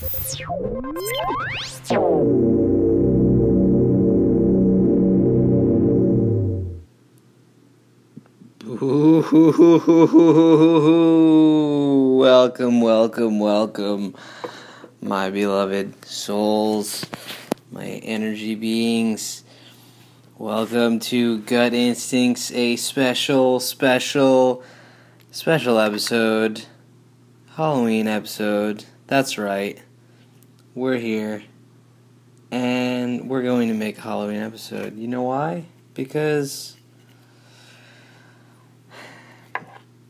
Welcome, welcome, welcome, my beloved souls, my energy beings. Welcome to Gut Instincts, a special, special, special episode. Halloween episode. That's right. We're here. And we're going to make a Halloween episode. You know why? Because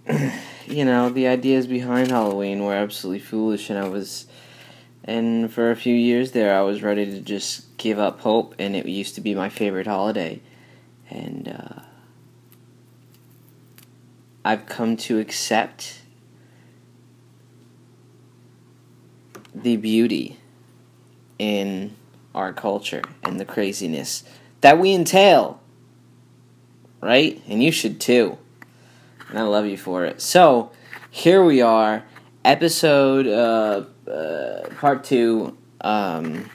you know, the ideas behind Halloween were absolutely foolish, and I was, and for a few years there, I was ready to just give up hope, and it used to be my favorite holiday, and uh, I've come to accept the beauty in our culture and the craziness that we entail, right? And you should too and I love you for it. So here we are, episode uh, uh, part two. Um,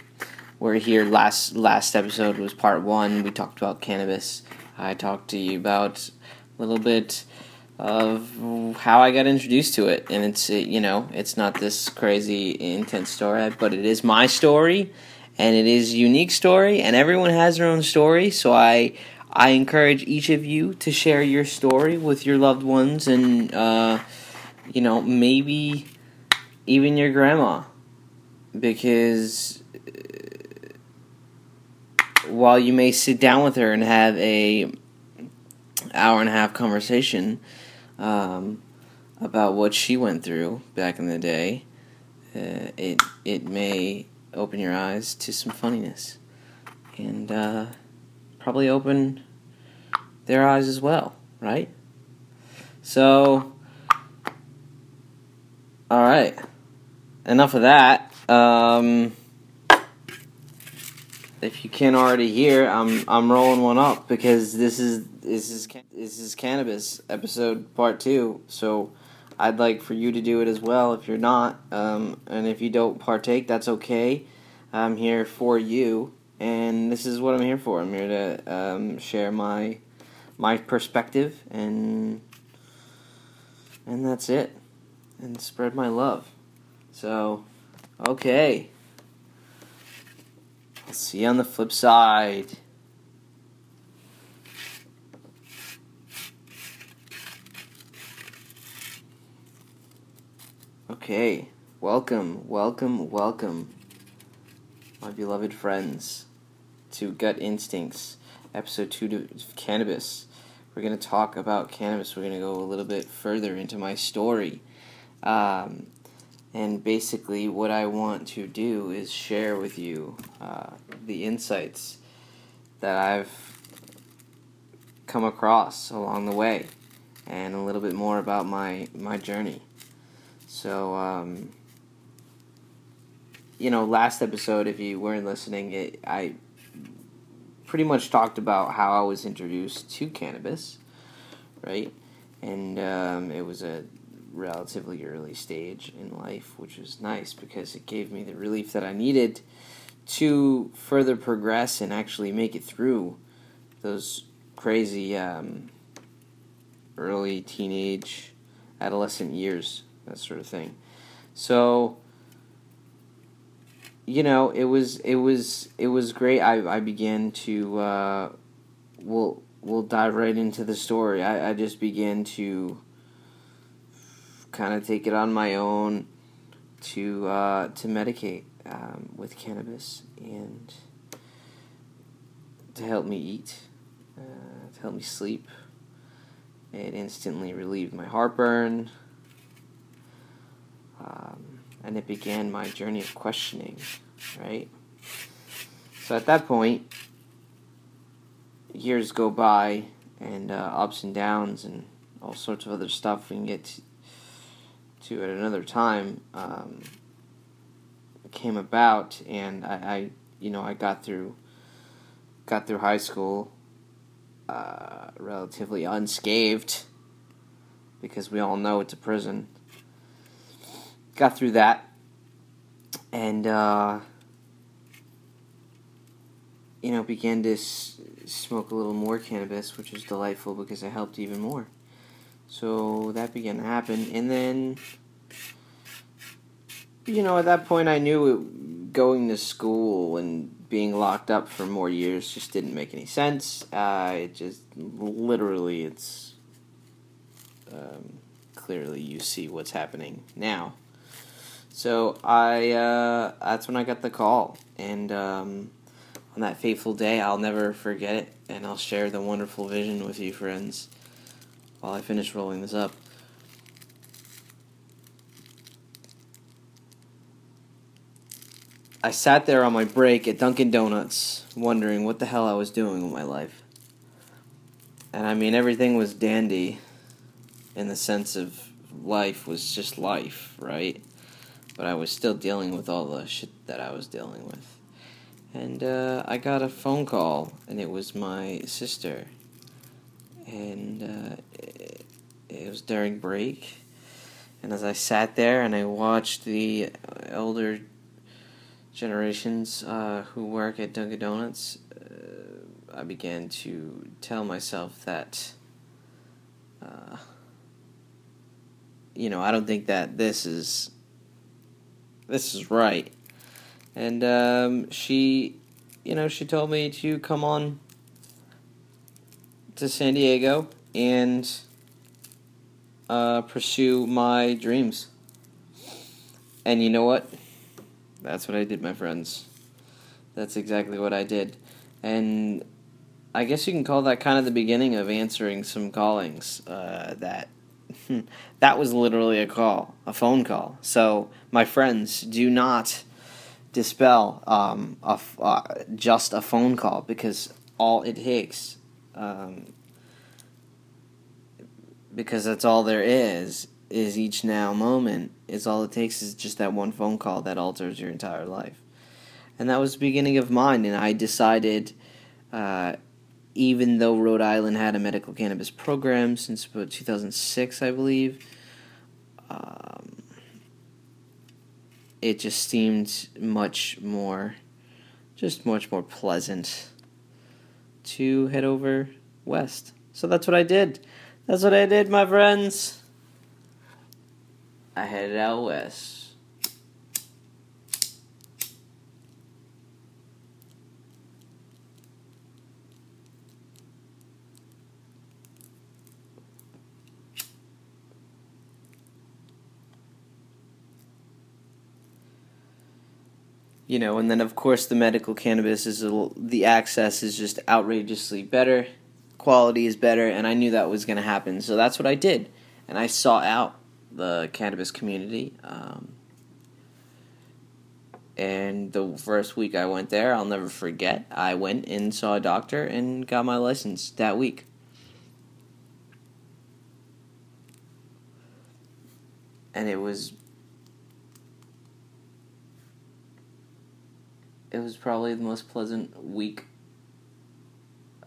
we're here. Last last episode was part one. We talked about cannabis. I talked to you about a little bit of how I got introduced to it, and it's you know it's not this crazy intense story, but it is my story, and it is a unique story, and everyone has their own story. So I I encourage each of you to share your story with your loved ones and, uh, you know, maybe even your grandma. Because uh, while you may sit down with her and have a hour and a half conversation um, about what she went through back in the day, uh, it it may open your eyes to some funniness, and uh, probably open their eyes as well, right? So, all right. Enough of that. Um, if you can't already hear, I'm I'm rolling one up because this is this is this is cannabis episode part two. So, I'd like for you to do it as well. If you're not, um, and if you don't partake, that's okay. I'm here for you, and this is what I'm here for. I'm here to um, share my my perspective and and that's it and spread my love so okay i'll see you on the flip side okay welcome welcome welcome my beloved friends to gut instincts episode two of cannabis. We're going to talk about cannabis. We're going to go a little bit further into my story. Um, and basically, what I want to do is share with you uh, the insights that I've come across along the way and a little bit more about my, my journey. So, um, you know, last episode, if you weren't listening, it, I pretty much talked about how I was introduced to cannabis, right? And um, it was a relatively early stage in life, which was nice because it gave me the relief that I needed to further progress and actually make it through those crazy um, early teenage, adolescent years, that sort of thing. So, you know, it was it was it was great. I I began to uh, we'll we'll dive right into the story. I, I just began to kind of take it on my own to uh, to medicate um, with cannabis and to help me eat, uh, to help me sleep. It instantly relieved my heartburn. Um, and it began my journey of questioning, right? So at that point, years go by, and uh, ups and downs, and all sorts of other stuff we can get to, to at another time um, came about, and I, I, you know, I got through, got through high school, uh, relatively unscathed, because we all know it's a prison got through that and uh, you know began to s- smoke a little more cannabis, which was delightful because it helped even more. So that began to happen, and then you know at that point I knew it, going to school and being locked up for more years just didn't make any sense. Uh, it just literally it's um, clearly you see what's happening now. So I uh, that's when I got the call, and um, on that fateful day, I'll never forget it, and I'll share the wonderful vision with you, friends, while I finish rolling this up. I sat there on my break at Dunkin' Donuts, wondering what the hell I was doing with my life. And I mean, everything was dandy in the sense of life was just life, right? But I was still dealing with all the shit that I was dealing with. And uh, I got a phone call, and it was my sister. And uh, it, it was during break. And as I sat there and I watched the elder generations uh, who work at Dunkin' Donuts, uh, I began to tell myself that, uh, you know, I don't think that this is this is right. And um, she, you know, she told me to come on to San Diego and uh, pursue my dreams. And you know what? That's what I did, my friends. That's exactly what I did. And I guess you can call that kind of the beginning of answering some callings. Uh, that that was literally a call, a phone call. So, my friends, do not dispel um, a, uh, just a phone call because all it takes, um, because that's all there is, is each now moment is all it takes is just that one phone call that alters your entire life. And that was the beginning of mine, and I decided, uh, even though Rhode Island had a medical cannabis program since about 2006, I believe, um, it just seemed much more, just much more pleasant to head over west. So that's what I did. That's what I did, my friends. I headed out west. You know, and then of course the medical cannabis is a, the access is just outrageously better, quality is better, and I knew that was going to happen, so that's what I did, and I sought out the cannabis community. Um, and the first week I went there, I'll never forget. I went and saw a doctor and got my license that week. And it was it was probably the most pleasant week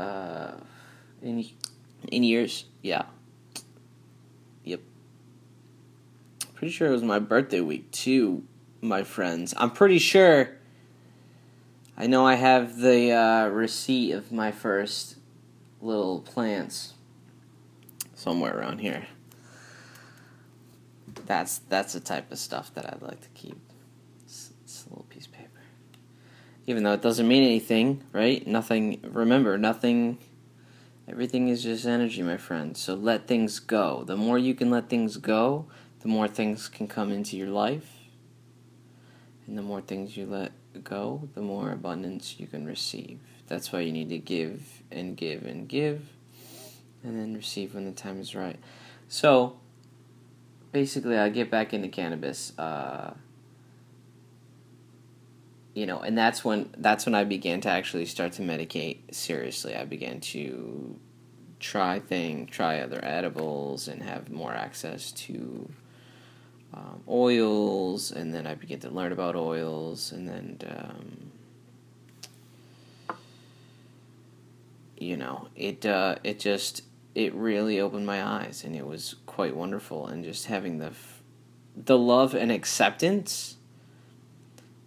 uh, in in years. Yeah. Yep. Pretty sure it was my birthday week too, my friends. I'm pretty sure. I know I have the uh, receipt of my first little plants somewhere around here. That's that's the type of stuff that I'd like to keep. It's, it's a little piece of paper even though it doesn't mean anything, right? Nothing, remember, nothing, everything is just energy, my friend. So let things go. The more you can let things go, the more things can come into your life. And the more things you let go, the more abundance you can receive. That's why you need to give and give and give, and then receive when the time is right. So, basically, I get back into cannabis. Uh, you know, and that's when that's when I began to actually start to medicate seriously. I began to try thing, try other edibles, and have more access to um, oils, and then I began to learn about oils, and then um, you know, it uh, it just it really opened my eyes, and it was quite wonderful, and just having the the love and acceptance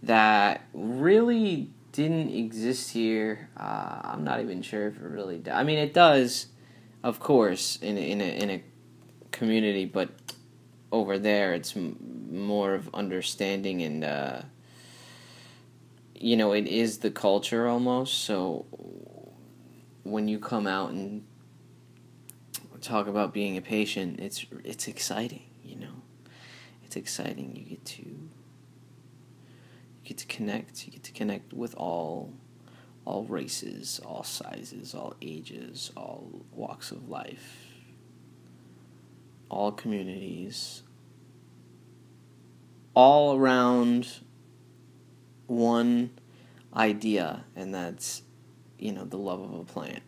that really didn't exist here. Uh, I'm not even sure if it really does. I mean, it does, of course, in a, in a, in a community, but over there, it's m- more of understanding and, uh, you know, it is the culture almost. So when you come out and talk about being a patient, it's it's exciting, you know. It's exciting. You get to you get to connect. You get to connect with all all races, all sizes, all ages, all walks of life, all communities, all around one idea, and that's, you know, the love of a plant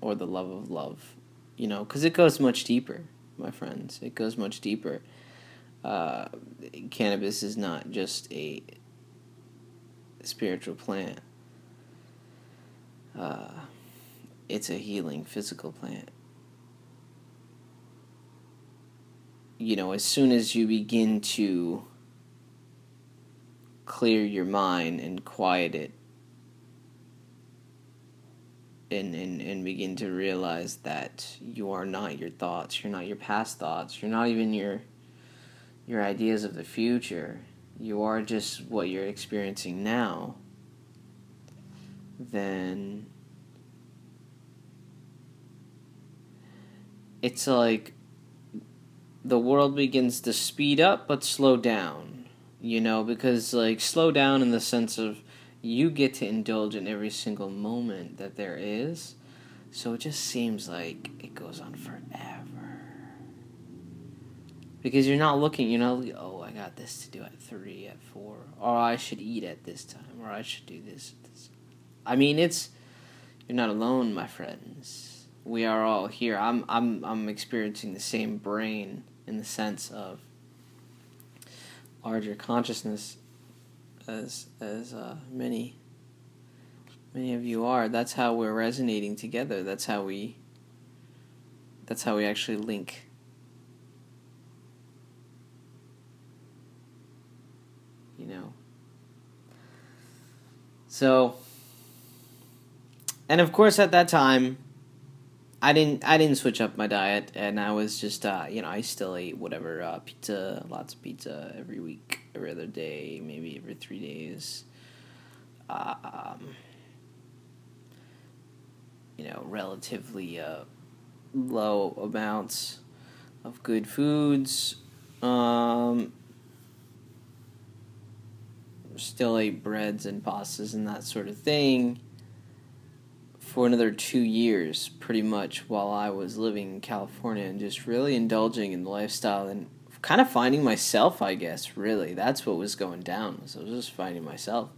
or the love of love, you know, because it goes much deeper, my friends. It goes much deeper. Uh, cannabis is not just a spiritual plant. Uh, it's a healing physical plant. You know, as soon as you begin to clear your mind and quiet it and, and, and begin to realize that you are not your thoughts, you're not your past thoughts, you're not even your your ideas of the future, you are just what you're experiencing now, then it's like the world begins to speed up but slow down, you know, because like slow down in the sense of you get to indulge in every single moment that there is. So it just seems like it goes on forever because you're not looking. You know, oh, I got this to do at three, at four, or I should eat at this time, or I should do this. this. I mean, it's you're not alone, my friends. We are all here. I'm I'm I'm experiencing the same brain in the sense of larger consciousness as as uh, many many of you are. That's how we're resonating together. That's how we that's how we actually link you know. So, and of course, at that time, I didn't I didn't switch up my diet, and I was just uh, you know I still ate whatever uh, pizza, lots of pizza every week, every other day, maybe every three days. Um, you know, relatively uh, low amounts of good foods. Um, still ate breads and pastas and that sort of thing for another two years, pretty much, while I was living in California and just really indulging in the lifestyle and kind of finding myself, I guess, really. That's what was going down. So I was just finding myself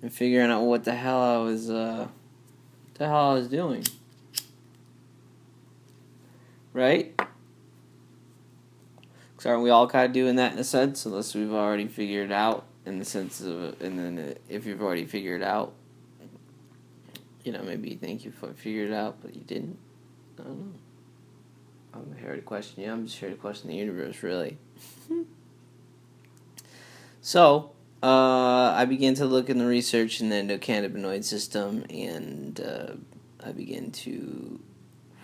and figuring out what the hell I was, uh, the hell I was doing. Right? Because aren't we all kind of doing that in a sense, unless we've already figured out in the sense of, and then if you've already figured out, you know, maybe you think you figured it out, but you didn't. I don't know. I'm here to question you. I'm just here to question the universe, really. so, uh, I began to look in the research in the endocannabinoid system, and uh, I began to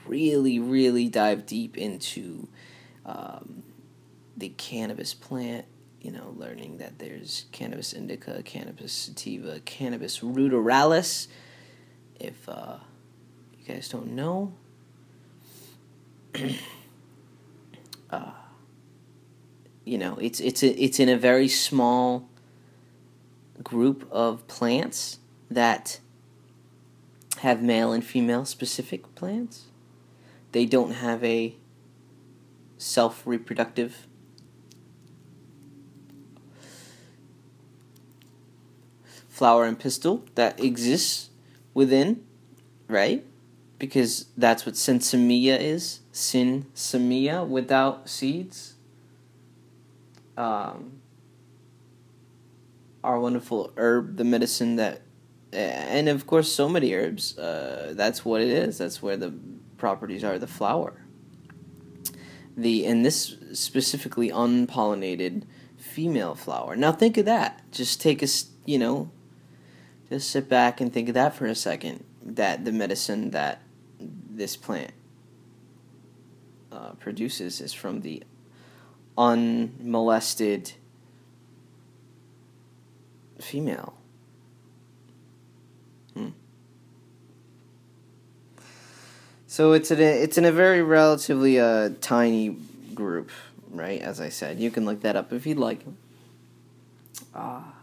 really, really dive deep into um, the cannabis plant you know, learning that there's cannabis indica, cannabis sativa, cannabis ruderalis. If uh, you guys don't know, uh, you know, it's it's a, it's in a very small group of plants that have male and female specific plants. They don't have a self reproductive flower and pistil that exists within, right? Because that's what sinsemilla is. Sinsemilla without seeds. Um, our wonderful herb, the medicine that, and of course, so many herbs. Uh, that's what it is. That's where the properties are. The flower. The and this specifically unpollinated female flower. Now think of that. Just take a, you know, just sit back and think of that for a second. That the medicine that this plant uh, produces is from the unmolested female. Hmm. So it's in a, it's in a very relatively uh, tiny group, right? As I said, you can look that up if you'd like. Ah,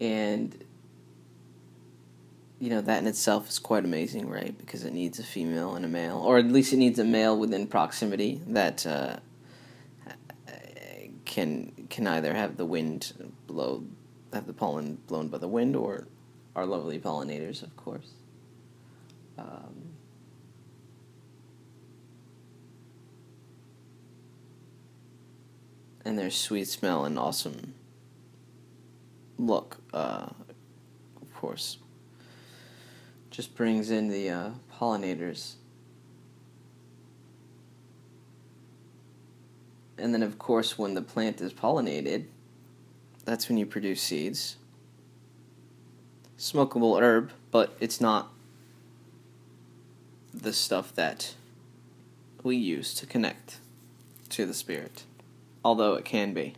and you know that in itself is quite amazing, right? Because it needs a female and a male, or at least it needs a male within proximity that uh, can can either have the wind blow, have the pollen blown by the wind, or our lovely pollinators, of course. Um, and their sweet smell and awesome look, uh, of course, just brings in the uh, pollinators. And then, of course, when the plant is pollinated, that's when you produce seeds. Smokable herb, but it's not the stuff that we use to connect to the spirit. Although it can be.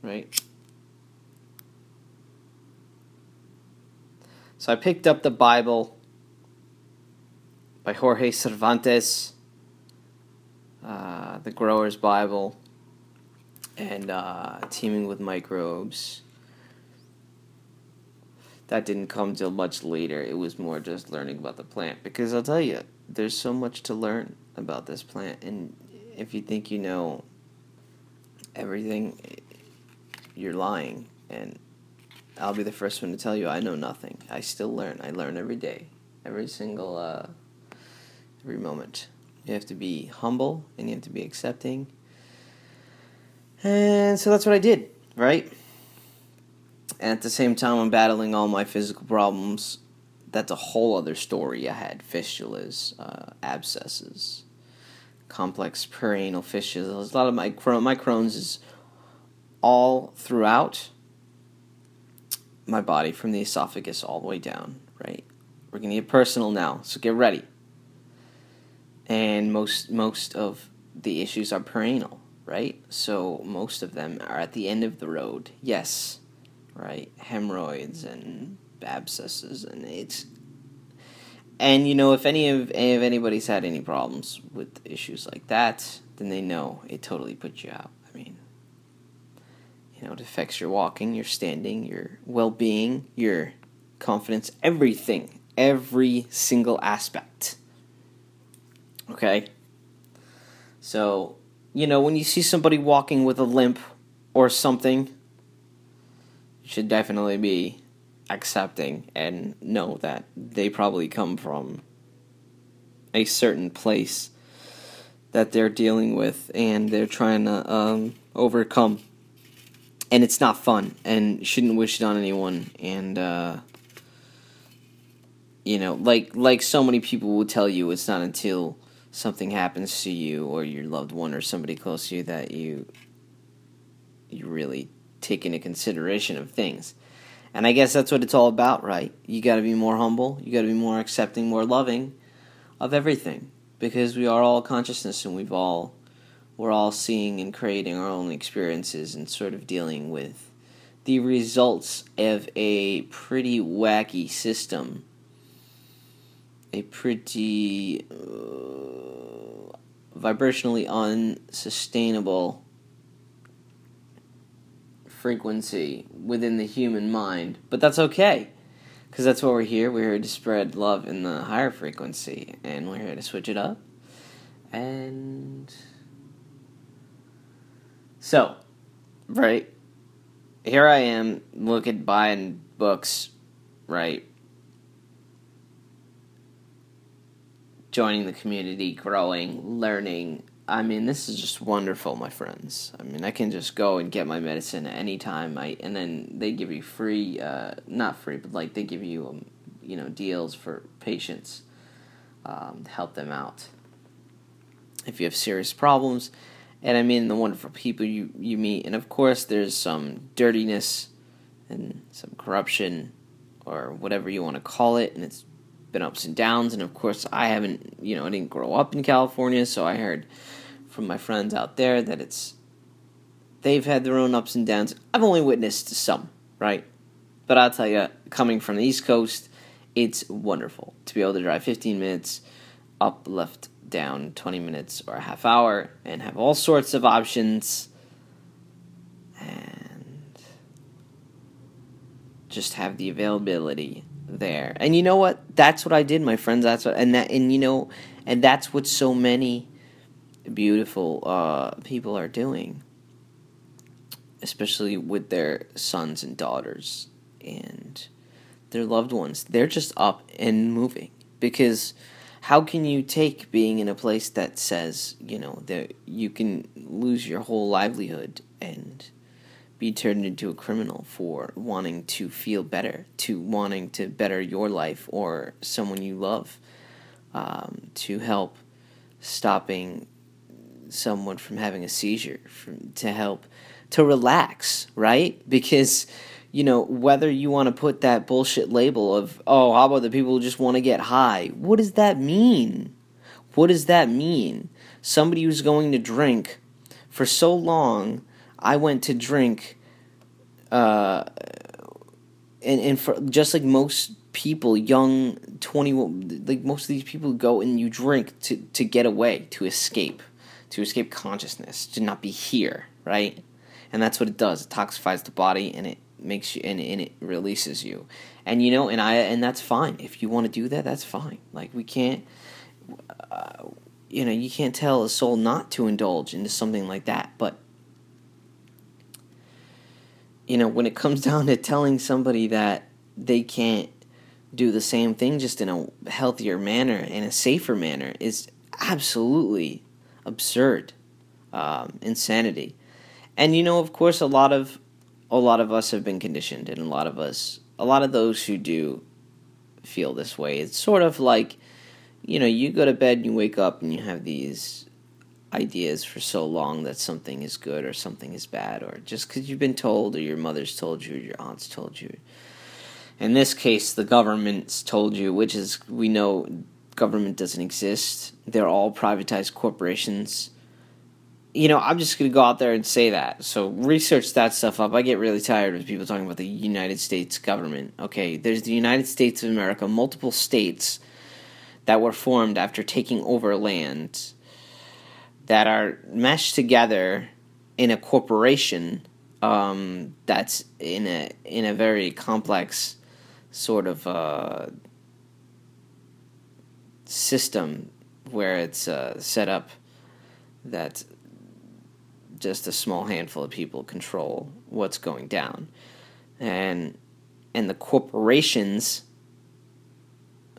Right? So I picked up the Bible by Jorge Cervantes, uh, the Grower's Bible, and uh, Teeming with Microbes. That didn't come till much later. It was more just learning about the plant. Because I'll tell you, there's so much to learn about this plant. And if you think you know everything, you're lying. And I'll be the first one to tell you I know nothing. I still learn. I learn every day, every single, uh, every moment. You have to be humble and you have to be accepting. And so that's what I did, right? And at the same time, I'm battling all my physical problems. That's a whole other story. I had fistulas, uh, abscesses, complex perianal fistulas. A lot of my my Crohn's is all throughout my body from the esophagus all the way down, right? We're going to get personal now, so get ready. And most most of the issues are perianal, right? So most of them are at the end of the road. Yes, right? Hemorrhoids and abscesses and it's and you know if any of if anybody's had any problems with issues like that, then they know it totally puts you out. You know, it affects your walking, your standing, your well being, your confidence, everything, every single aspect. Okay? So, you know, when you see somebody walking with a limp or something, you should definitely be accepting and know that they probably come from a certain place that they're dealing with and they're trying to um, overcome and it's not fun and shouldn't wish it on anyone and uh, you know like like so many people will tell you it's not until something happens to you or your loved one or somebody close to you that you you really take into consideration of things. And i guess that's what it's all about right? You got to be more humble you got to be more accepting more loving of everything because we are all consciousness and we've all we're all seeing and creating our own experiences and sort of dealing with the results of a pretty wacky system. A pretty uh, vibrationally unsustainable frequency within the human mind. But that's okay. Because that's why we're here. We're here to spread love in the higher frequency. And we're here to switch it up. And so, right, here I am looking buying books, right? Joining the community, growing, learning. I mean, this is just wonderful, my friends. I mean, I can just go and get my medicine anytime. I and then they give you free, uh, not free, but like they give you, um, you know, deals for patients um, to help them out if you have serious problems and I mean the wonderful people you you meet, and of course there's some dirtiness and some corruption or whatever you want to call it, and it's been ups and downs, and of course I haven't you know I didn't grow up in California, so I heard from my friends out there that it's they've had their own ups and downs. I've only witnessed some, right? But I'll tell you, coming from the East Coast, it's wonderful to be able to drive 15 minutes up, left, down 20 minutes or a half hour and have all sorts of options and just have the availability there. And you know what? That's what I did, my friends. That's what and that and you know and that's what so many beautiful uh, people are doing, especially with their sons and daughters and their loved ones. They're just up and moving because how can you take being in a place that says you know that you can lose your whole livelihood and be turned into a criminal for wanting to feel better, to wanting to better your life or someone you love, um, to help stopping someone from having a seizure, from, to help to relax, right? Because you know, whether you want to put that bullshit label of, oh, how about the people who just want to get high? What does that mean? What does that mean? Somebody who's going to drink for so long, I went to drink, uh, and, and for just like most people, young 20, like most of these people go and you drink to, to get away, to escape, to escape consciousness, to not be here, right? And that's what it does. It toxifies the body and it makes you and, and it releases you. And you know and i and that's fine. If you want to do that that's fine. Like we can't uh, you know you can't tell a soul not to indulge into something like that. But you know when it comes down to telling somebody that they can't do the same thing just in a healthier manner in a safer manner is absolutely absurd um, insanity. And you know of course a lot of a lot of us have been conditioned, and a lot of us, a lot of those who do feel this way, it's sort of like, you know, you go to bed and you wake up and you have these ideas for so long that something is good or something is bad, or just because you've been told, or your mother's told you, or your aunt's told you. In this case, the government's told you, which is, we know government doesn't exist. They're all privatized corporations you know, I'm just going to go out there and say that. So research that stuff up. I get really tired of people talking about the United States government. Okay, there's the United States of America, multiple states that were formed after taking over land that are meshed together in a corporation um, that's in a in a very complex sort of uh, system where it's uh, set up that just a small handful of people control what's going down. And and the corporations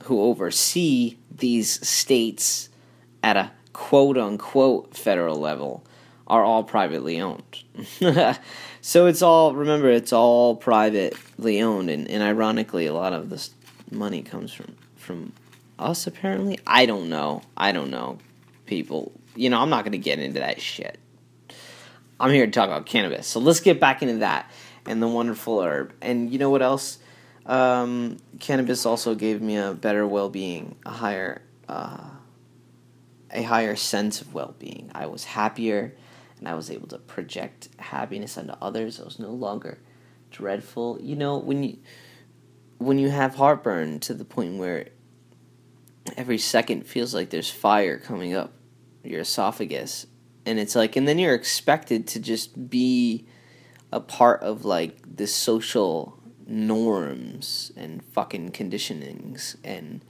who oversee these states at a quote unquote federal level are all privately owned. so it's all remember it's all privately owned and, and ironically a lot of this money comes from from us apparently. I don't know. I don't know. People you know, I'm not gonna get into that shit. I'm here to talk about cannabis. So let's get back into that and the wonderful herb. And you know what else? Um, cannabis also gave me a better well-being, a higher, uh, a higher sense of well-being. I was happier, and I was able to project happiness onto others. I was no longer dreadful. You know when you when you have heartburn to the point where every second feels like there's fire coming up your esophagus and it's like and then you're expected to just be a part of like the social norms and fucking conditionings and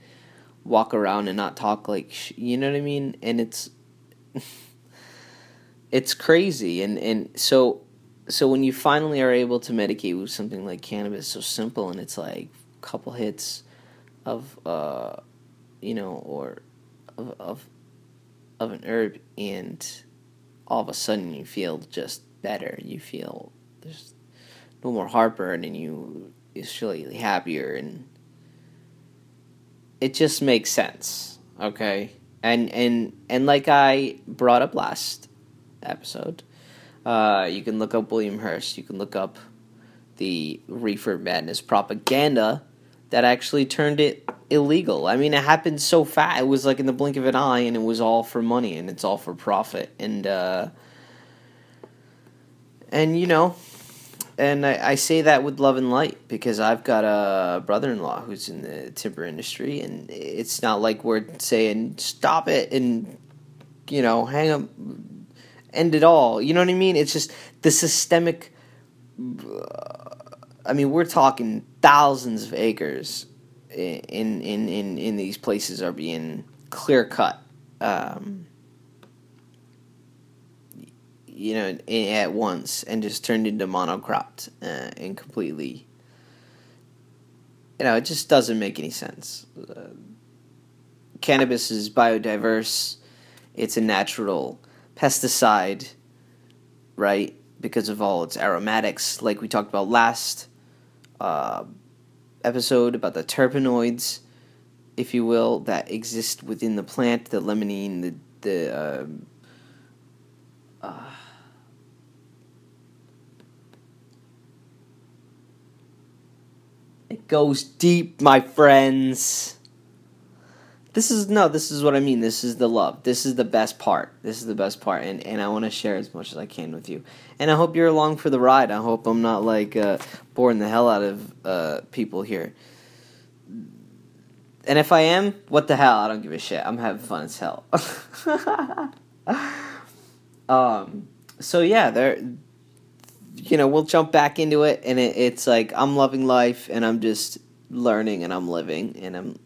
walk around and not talk like sh- you know what I mean? And it's it's crazy. And and so so when you finally are able to medicate with something like cannabis so simple and it's like a couple hits of uh you know or of of, of an herb and all of a sudden you feel just better. You feel there's no more heartburn, and you feel really happier, and it just makes sense. Okay, and and and like I brought up last episode. Uh, you can look up William Hearst. You can look up the reefer madness propaganda that actually turned it illegal. I mean, it happened so fast. It was like in the blink of an eye, and it was all for money and it's all for profit. And uh, and you know, and I, I say that with love and light because I've got a brother-in-law who's in the timber industry, and it's not like we're saying stop it and you know hang up, end it all. You know what I mean? It's just the systemic. I mean, we're talking thousands of acres in in in in these places are being clear cut. Um, you know, at once and just turned into monocropped uh, and completely. You know, it just doesn't make any sense. Uh, cannabis is biodiverse. It's a natural pesticide, right? Because of all its aromatics, like we talked about last uh, episode about the terpenoids, if you will, that exist within the plant, the limonene, the the um, uh, it goes deep, my friends. This is no, this is what I mean. This is the love. This is the best part. This is the best part, and and I want to share as much as I can with you. And I hope you're along for the ride. I hope I'm not like uh, boring the hell out of uh, people here. And if I am, what the hell? I don't give a shit. I'm having fun as hell. um. So yeah, there. You know, we'll jump back into it, and it, it's like I'm loving life, and I'm just learning, and I'm living, and I'm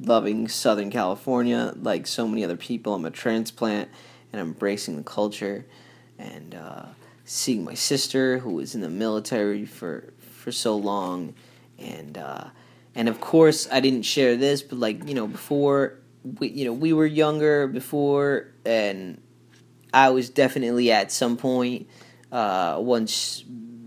loving Southern California like so many other people. I'm a transplant and I'm embracing the culture and uh, seeing my sister who was in the military for for so long and uh, and of course I didn't share this but like you know before we you know we were younger before and I was definitely at some point uh, once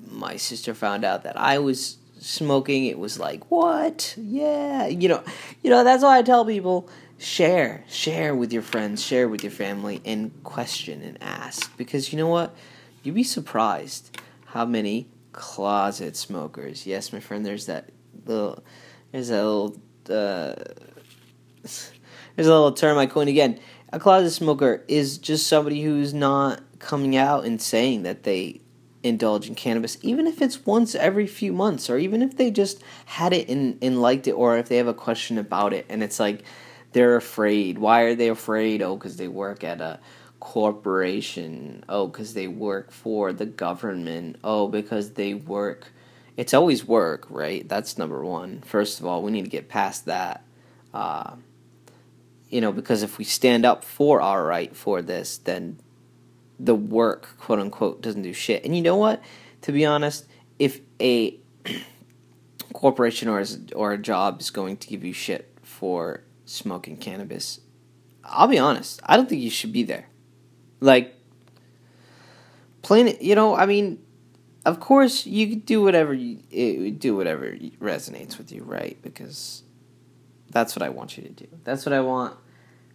my sister found out that I was smoking, it was like, what? Yeah, you know, you know. That's why I tell people share, share with your friends, share with your family, and question and ask because you know what? You'd be surprised how many closet smokers. Yes, my friend. There's that little. There's that little. Uh, there's a little term I coined again. A closet smoker is just somebody who's not coming out and saying that they indulge in cannabis, even if it's once every few months, or even if they just had it and, and liked it, or if they have a question about it, and it's like they're afraid. Why are they afraid? Oh, because they work at a corporation. Oh, because they work for the government. Oh, because they work. It's always work, right? That's number one. First of all, we need to get past that. Uh, you know, because if we stand up for our right for this, then the work, quote unquote, doesn't do shit. And you know what? To be honest, if a corporation or or a job is going to give you shit for smoking cannabis, I'll be honest. I don't think you should be there. Like, plain, you know. I mean, of course, you do whatever you do whatever resonates with you, right? Because that's what I want you to do. That's what I want.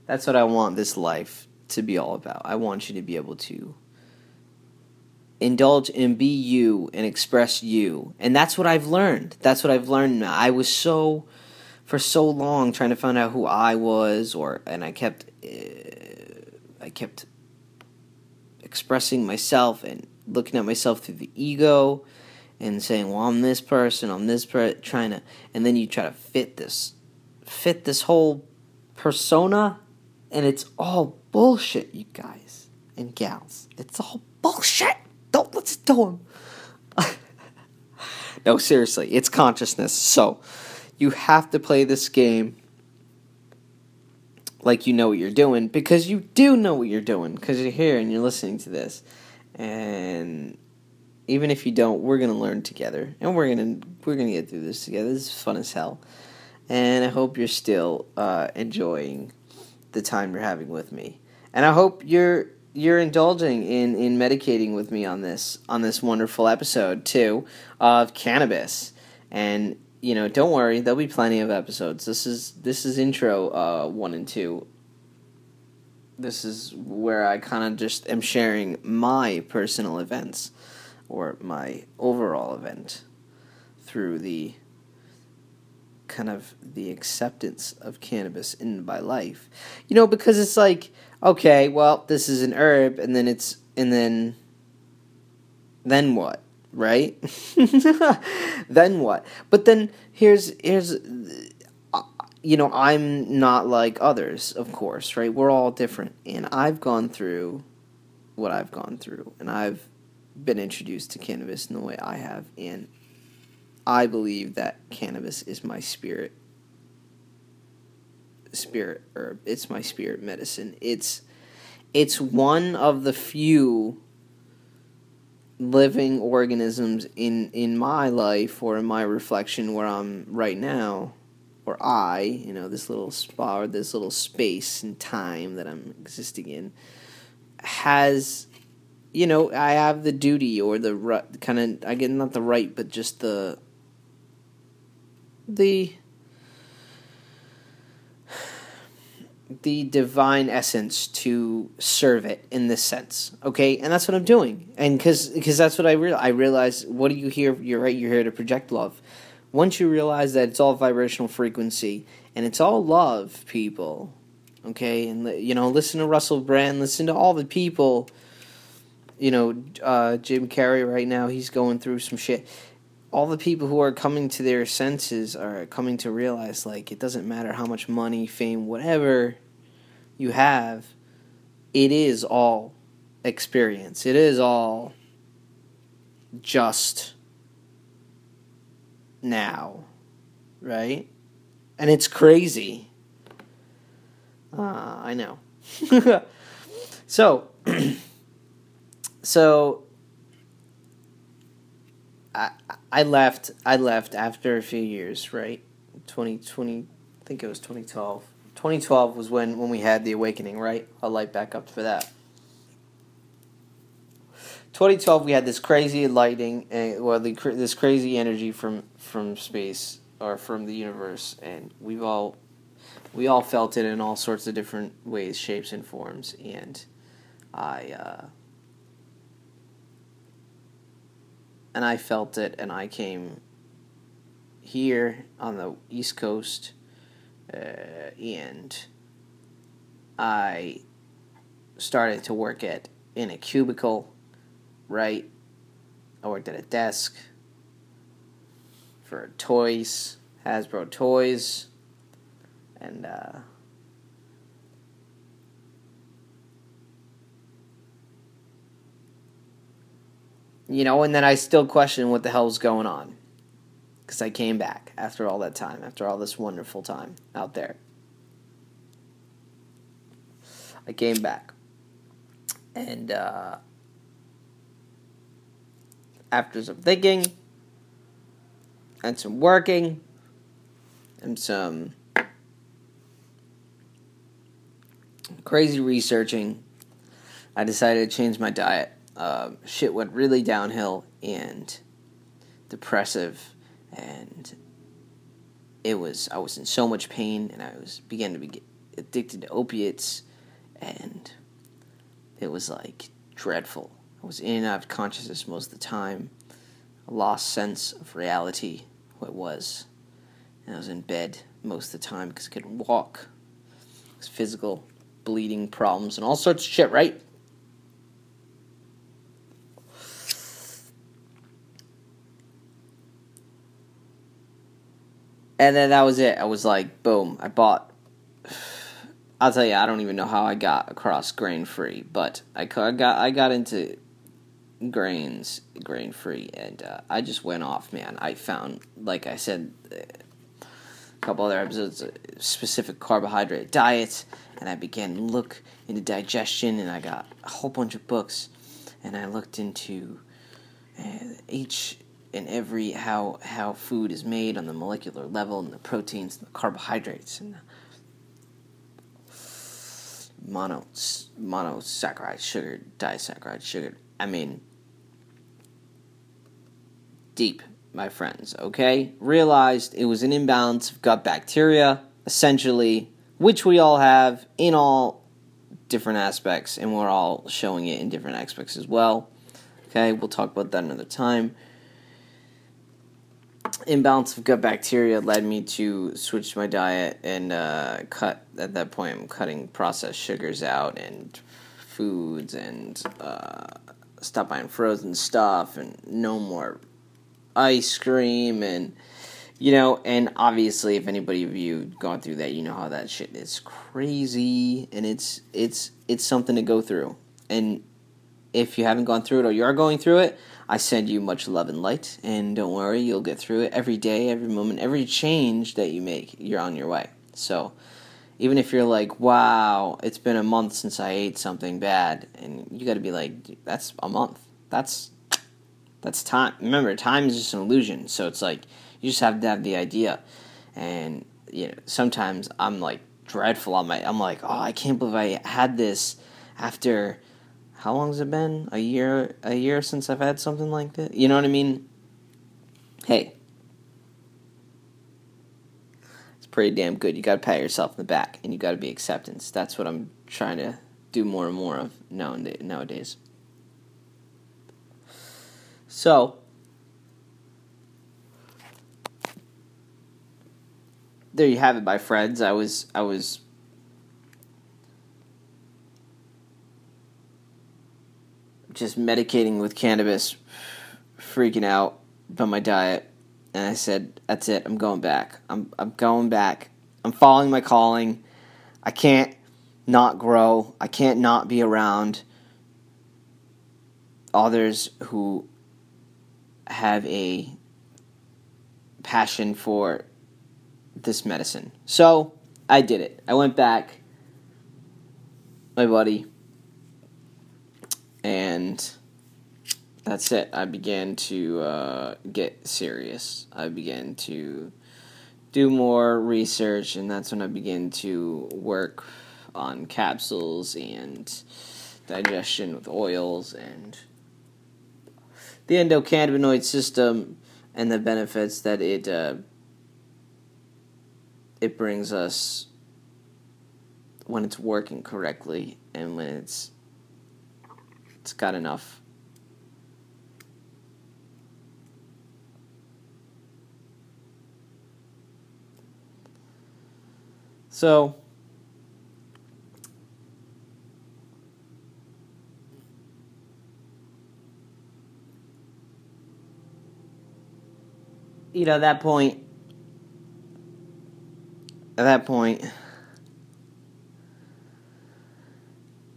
That's what I want this life to be all about. I want you to be able to indulge and be you and express you. And that's what I've learned. That's what I've learned. I was so for so long trying to find out who I was or and I kept uh, I kept expressing myself and looking at myself through the ego and saying, "Well, I'm this person, I'm this trying to and then you try to fit this fit this whole persona and it's all bullshit, you guys and gals. It's all bullshit. Don't listen to him. no, seriously, it's consciousness. So you have to play this game like you know what you're doing because you do know what you're doing because you're here and you're listening to this. And even if you don't, we're gonna learn together, and we're gonna we're gonna get through this together. This is fun as hell, and I hope you're still uh, enjoying the time you're having with me. And I hope you're you're indulging in in medicating with me on this on this wonderful episode two of cannabis. And you know don't worry there'll be plenty of episodes. This is this is intro uh, one and two. This is where I kind of just am sharing my personal events or my overall event through the kind of the acceptance of cannabis in my life. You know, because it's like, okay, well, this is an herb and then it's and then then what? Right? then what? But then here's here's uh, you know, I'm not like others, of course, right? We're all different. And I've gone through what I've gone through. And I've been introduced to cannabis in the way I have. And I believe that cannabis is my spirit spirit herb. It's my spirit medicine. It's it's one of the few living organisms in in my life or in my reflection where I'm right now or I, you know, this little spot or this little space and time that I'm existing in, has, you know, I have the duty or the right, kind of, I get not the right, but just the, the, the divine essence to serve it in this sense okay and that's what i'm doing and because because that's what i real i realize what do you hear you're right you're here to project love once you realize that it's all vibrational frequency and it's all love, people, okay, and you know, listen to Russell Brand, listen to all the people. You know, uh, Jim Carrey right now, he's going through some shit. All the people who are coming to their senses are coming to realize, like, it doesn't matter how much money, fame, whatever you have, it is all experience. It is all just now, right? And it's crazy. Uh, I know. so, so I left. I left after a few years, right? 2020, I think it was 2012. 2012 was when when we had the awakening, right? I'll light back up for that. 2012 we had this crazy lighting and well the, this crazy energy from from space or from the universe and we've all we all felt it in all sorts of different ways shapes and forms and i uh, and i felt it and i came here on the east coast uh, and i started to work at in a cubicle right? I worked at a desk for toys, Hasbro toys, and uh, you know, and then I still question what the hell's going on because I came back after all that time, after all this wonderful time out there. I came back, and uh, after some thinking and some working and some crazy researching, I decided to change my diet. Uh, shit went really downhill and depressive, and it was I was in so much pain, and I was began to be addicted to opiates, and it was like dreadful. I was in and out of consciousness most of the time. Lost sense of reality, what it was. And I was in bed most of the time because I couldn't walk. It physical bleeding problems and all sorts of shit, right? And then that was it. I was like, boom, I bought I'll tell you, I don't even know how I got across grain free, but I got I got into grains, grain free, and uh, I just went off, man. I found, like I said, a couple other episodes, uh, specific carbohydrate diets, and I began look into digestion, and I got a whole bunch of books, and I looked into uh, each and every how how food is made on the molecular level, and the proteins, and the carbohydrates, and mono monosaccharide sugar, disaccharide sugar. I mean, deep, my friends, okay? Realized it was an imbalance of gut bacteria, essentially, which we all have in all different aspects, and we're all showing it in different aspects as well. Okay, we'll talk about that another time. Imbalance of gut bacteria led me to switch my diet and uh, cut. At that point, I'm cutting processed sugars out and foods and uh, stop buying frozen stuff and no more ice cream and you know and obviously if anybody of you gone through that you know how that shit is crazy and it's it's it's something to go through and if you haven't gone through it or you are going through it i send you much love and light and don't worry you'll get through it every day every moment every change that you make you're on your way so even if you're like wow it's been a month since i ate something bad and you got to be like that's a month that's that's time. Remember, time is just an illusion. So it's like you just have to have the idea. And you know, sometimes I'm like dreadful on my. I'm like, oh, I can't believe I had this after. How long has it been? A year. A year since I've had something like this. You know what I mean? Hey, it's pretty damn good. You got to pat yourself in the back, and you got to be acceptance. That's what I'm trying to do more and more of nowadays. So, there you have it, my friends. I was I was just medicating with cannabis, freaking out about my diet, and I said, "That's it. I'm going back. I'm I'm going back. I'm following my calling. I can't not grow. I can't not be around others who have a passion for this medicine. So I did it. I went back, my buddy, and that's it. I began to uh, get serious. I began to do more research, and that's when I began to work on capsules and digestion with oils and the endocannabinoid system and the benefits that it uh, it brings us when it's working correctly and when it's it's got enough. So you know, at that point, at that point,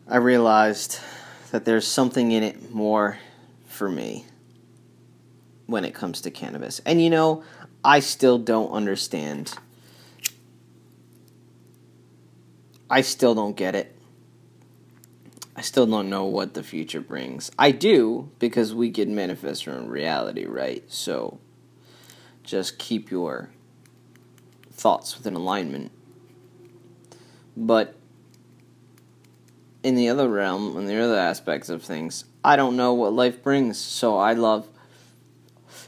I realized that there's something in it more for me when it comes to cannabis. And you know, I still don't understand. I still don't get it. I still don't know what the future brings. I do because we get manifest from reality, right? So just keep your thoughts within alignment. But in the other realm, in the other aspects of things, I don't know what life brings, so I love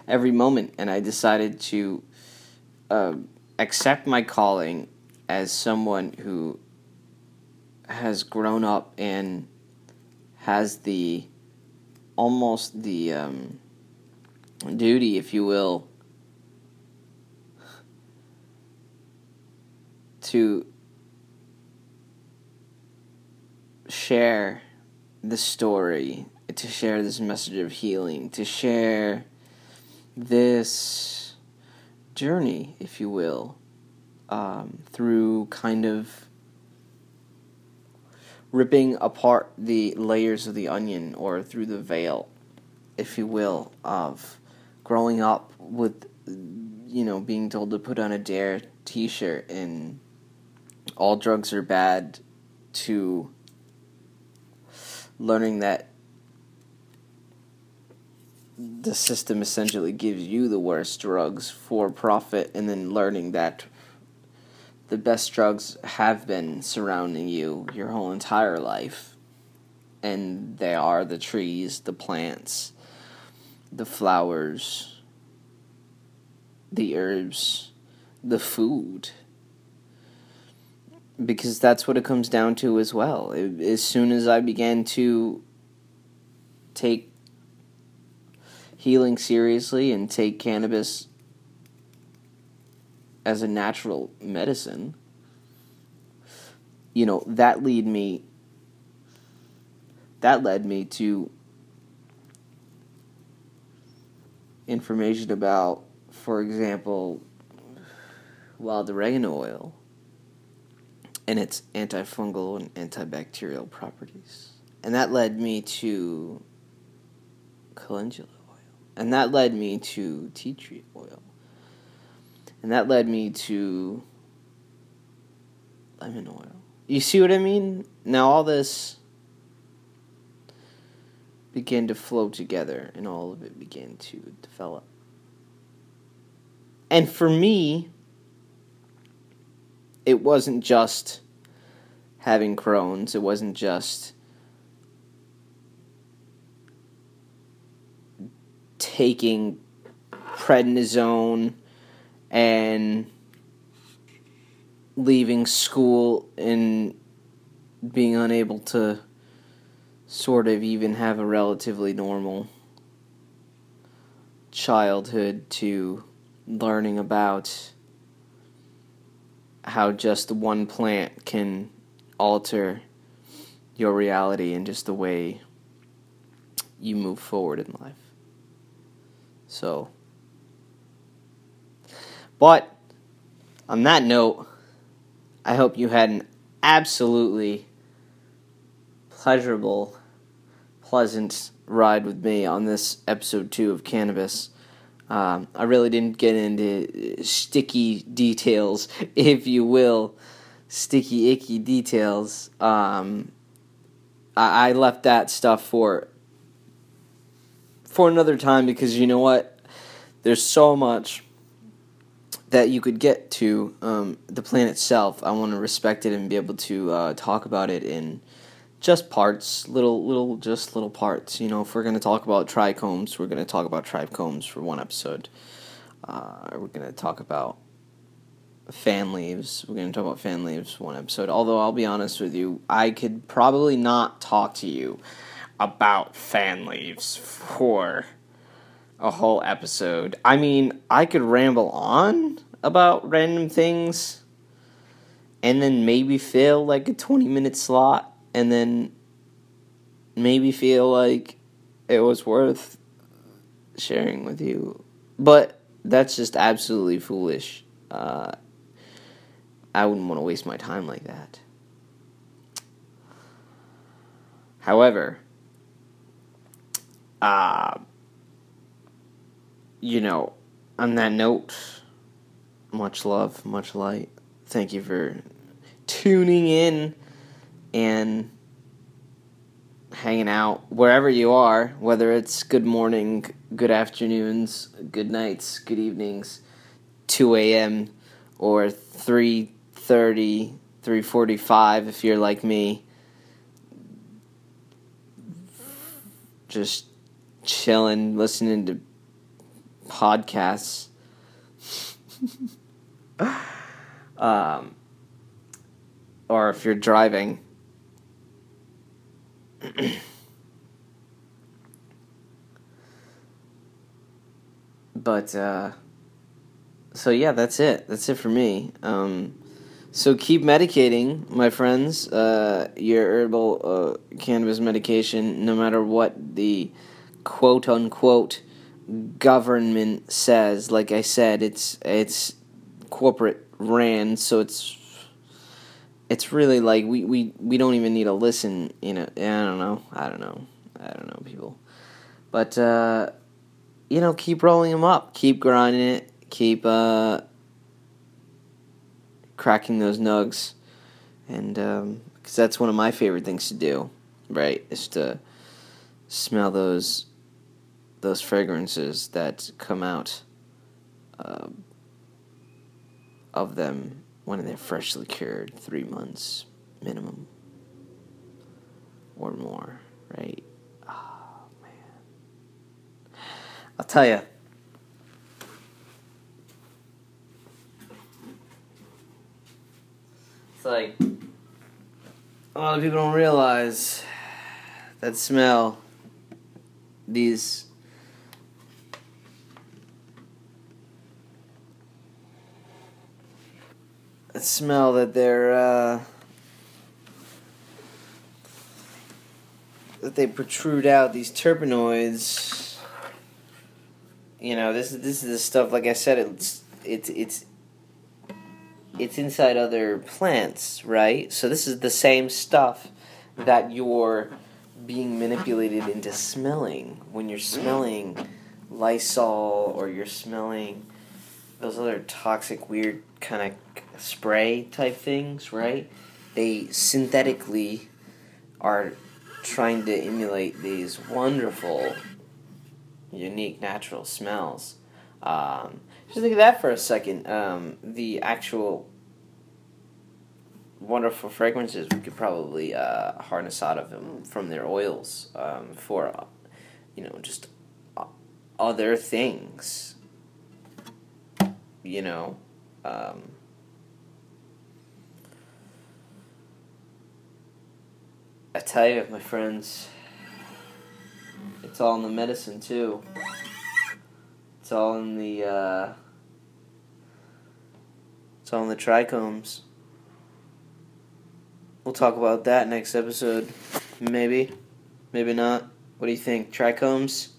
every moment, and I decided to uh, accept my calling as someone who has grown up and has the almost the um, duty, if you will, to share the story, to share this message of healing, to share this journey, if you will, um, through kind of ripping apart the layers of the onion or through the veil, if you will, of growing up with, you know, being told to put on a dare t shirt and all drugs are bad to learning that the system essentially gives you the worst drugs for profit and then learning that the best drugs have been surrounding you your whole entire life and they are the trees the plants the flowers the herbs the food because that's what it comes down to as well. It, as soon as I began to take healing seriously and take cannabis as a natural medicine, you know, that lead me that led me to information about, for example, wild oregano oil and its antifungal and antibacterial properties. And that led me to calendula oil. And that led me to tea tree oil. And that led me to lemon oil. You see what I mean? Now, all this began to flow together and all of it began to develop. And for me, it wasn't just having Crohn's, it wasn't just taking prednisone and leaving school and being unable to sort of even have a relatively normal childhood to learning about how just one plant can alter your reality and just the way you move forward in life. So, but on that note, I hope you had an absolutely pleasurable, pleasant ride with me on this episode two of Cannabis. Um, I really didn't get into sticky details, if you will, sticky, icky details. Um, I, I left that stuff for for another time because you know what? There's so much that you could get to um, the plan itself. I want to respect it and be able to uh, talk about it in just parts, little, little, just little parts. You know, if we're to talk about trichomes, we're to talk about trichomes for one episode. Uh, we're to talk about fan leaves. We're to talk about fan leaves one episode. Although I'll be honest with you, I could probably not talk to you about fan leaves for a whole episode. I mean, I could ramble on about random things and then maybe fill like a 20 minute slot and then maybe feel like it was worth sharing with you. But that's just absolutely foolish. Uh, I wouldn't want to waste my time like that. However, uh, you know, on that note, much love, much light. Thank you for tuning in and hanging out wherever you are, whether it's good morning, good afternoons, good nights, good evenings, 2 a.m. or 3.30, 3.45 if you're like me. Just chilling, listening to podcasts. um, or if you're driving. but uh, so yeah, that's it. That's it for me. Um, so keep medicating, my friends. Uh, your herbal uh, cannabis medication, no matter what the quote unquote government says. Like I said, it's it's corporate ran, so it's it's really like we, we, we don't even need to listen. You know, I don't know. I don't know. I don't know people, but uh, you know, keep rolling them up, keep grinding it, keep uh, cracking those nugs, and because um, that's one of my favorite things to do. Right, is to smell those those fragrances that come out uh, of them when they're freshly cured, three months minimum or more, right? Oh, man. I'll tell you. It's like a lot of people don't realize that smell these smell that they're uh, that they protrude out these terpenoids you know this is this is the stuff like I said it's it's it's it's inside other plants, right? So this is the same stuff that you're being manipulated into smelling when you're smelling Lysol or you're smelling those other toxic, weird kind of spray type things, right? They synthetically are trying to emulate these wonderful, unique, natural smells. Um, just think of that for a second. Um, the actual wonderful fragrances we could probably uh, harness out of them from their oils um, for, you know, just other things. You know. Um, I tell you, my friends, it's all in the medicine too. It's all in the uh, it's all in the trichomes. We'll talk about that next episode. Maybe. Maybe not. What do you think? Trichomes?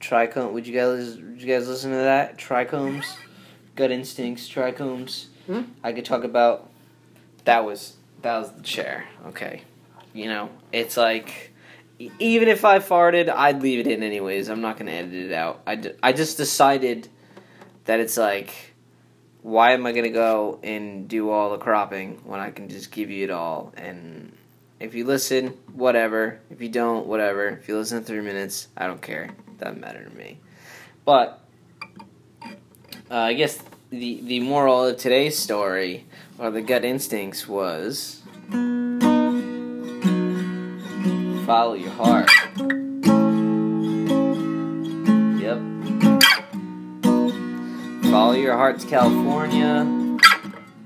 Trichome would you guys would you guys listen to that? Trichomes? Gut instincts, trichomes. Hmm? I could talk about that was that was the chair. Okay. You know, it's like even if I farted, I'd leave it in anyways. I'm not going to edit it out. I, d- I just decided that it's like why am I gonna go and do all the cropping when I can just give you it all? And if you listen, whatever. If you don't, whatever. If you listen three minutes, I don't care. Doesn't matter to me. But uh, I guess the the moral of today's story, or the gut instincts, was follow your heart. Yep. Follow your heart to California.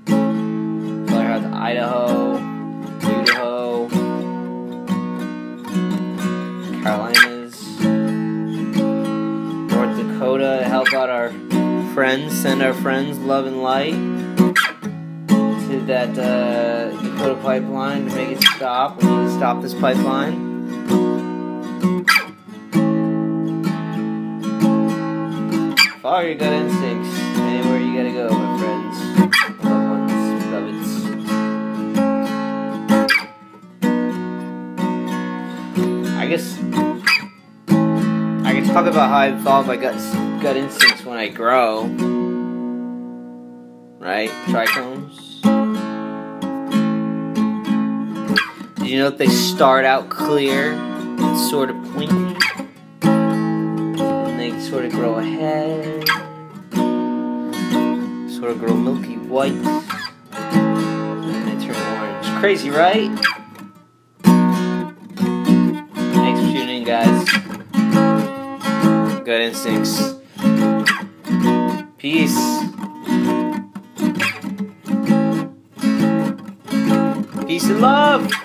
Follow your heart to Idaho, Idaho, friends. Send our friends love and light to that uh, Dakota pipeline to make it stop. We need to stop this pipeline. Follow your gut instincts anywhere you gotta go, my friends. Loved ones, beloveds. I guess about how I follow my gut gut instincts when I grow. Right? Trichomes. Did you know that they start out clear and sort of pointy? And they sort of grow ahead. Sort of grow milky white. And they turn orange. Crazy, right? Good instincts. Peace. Peace and love.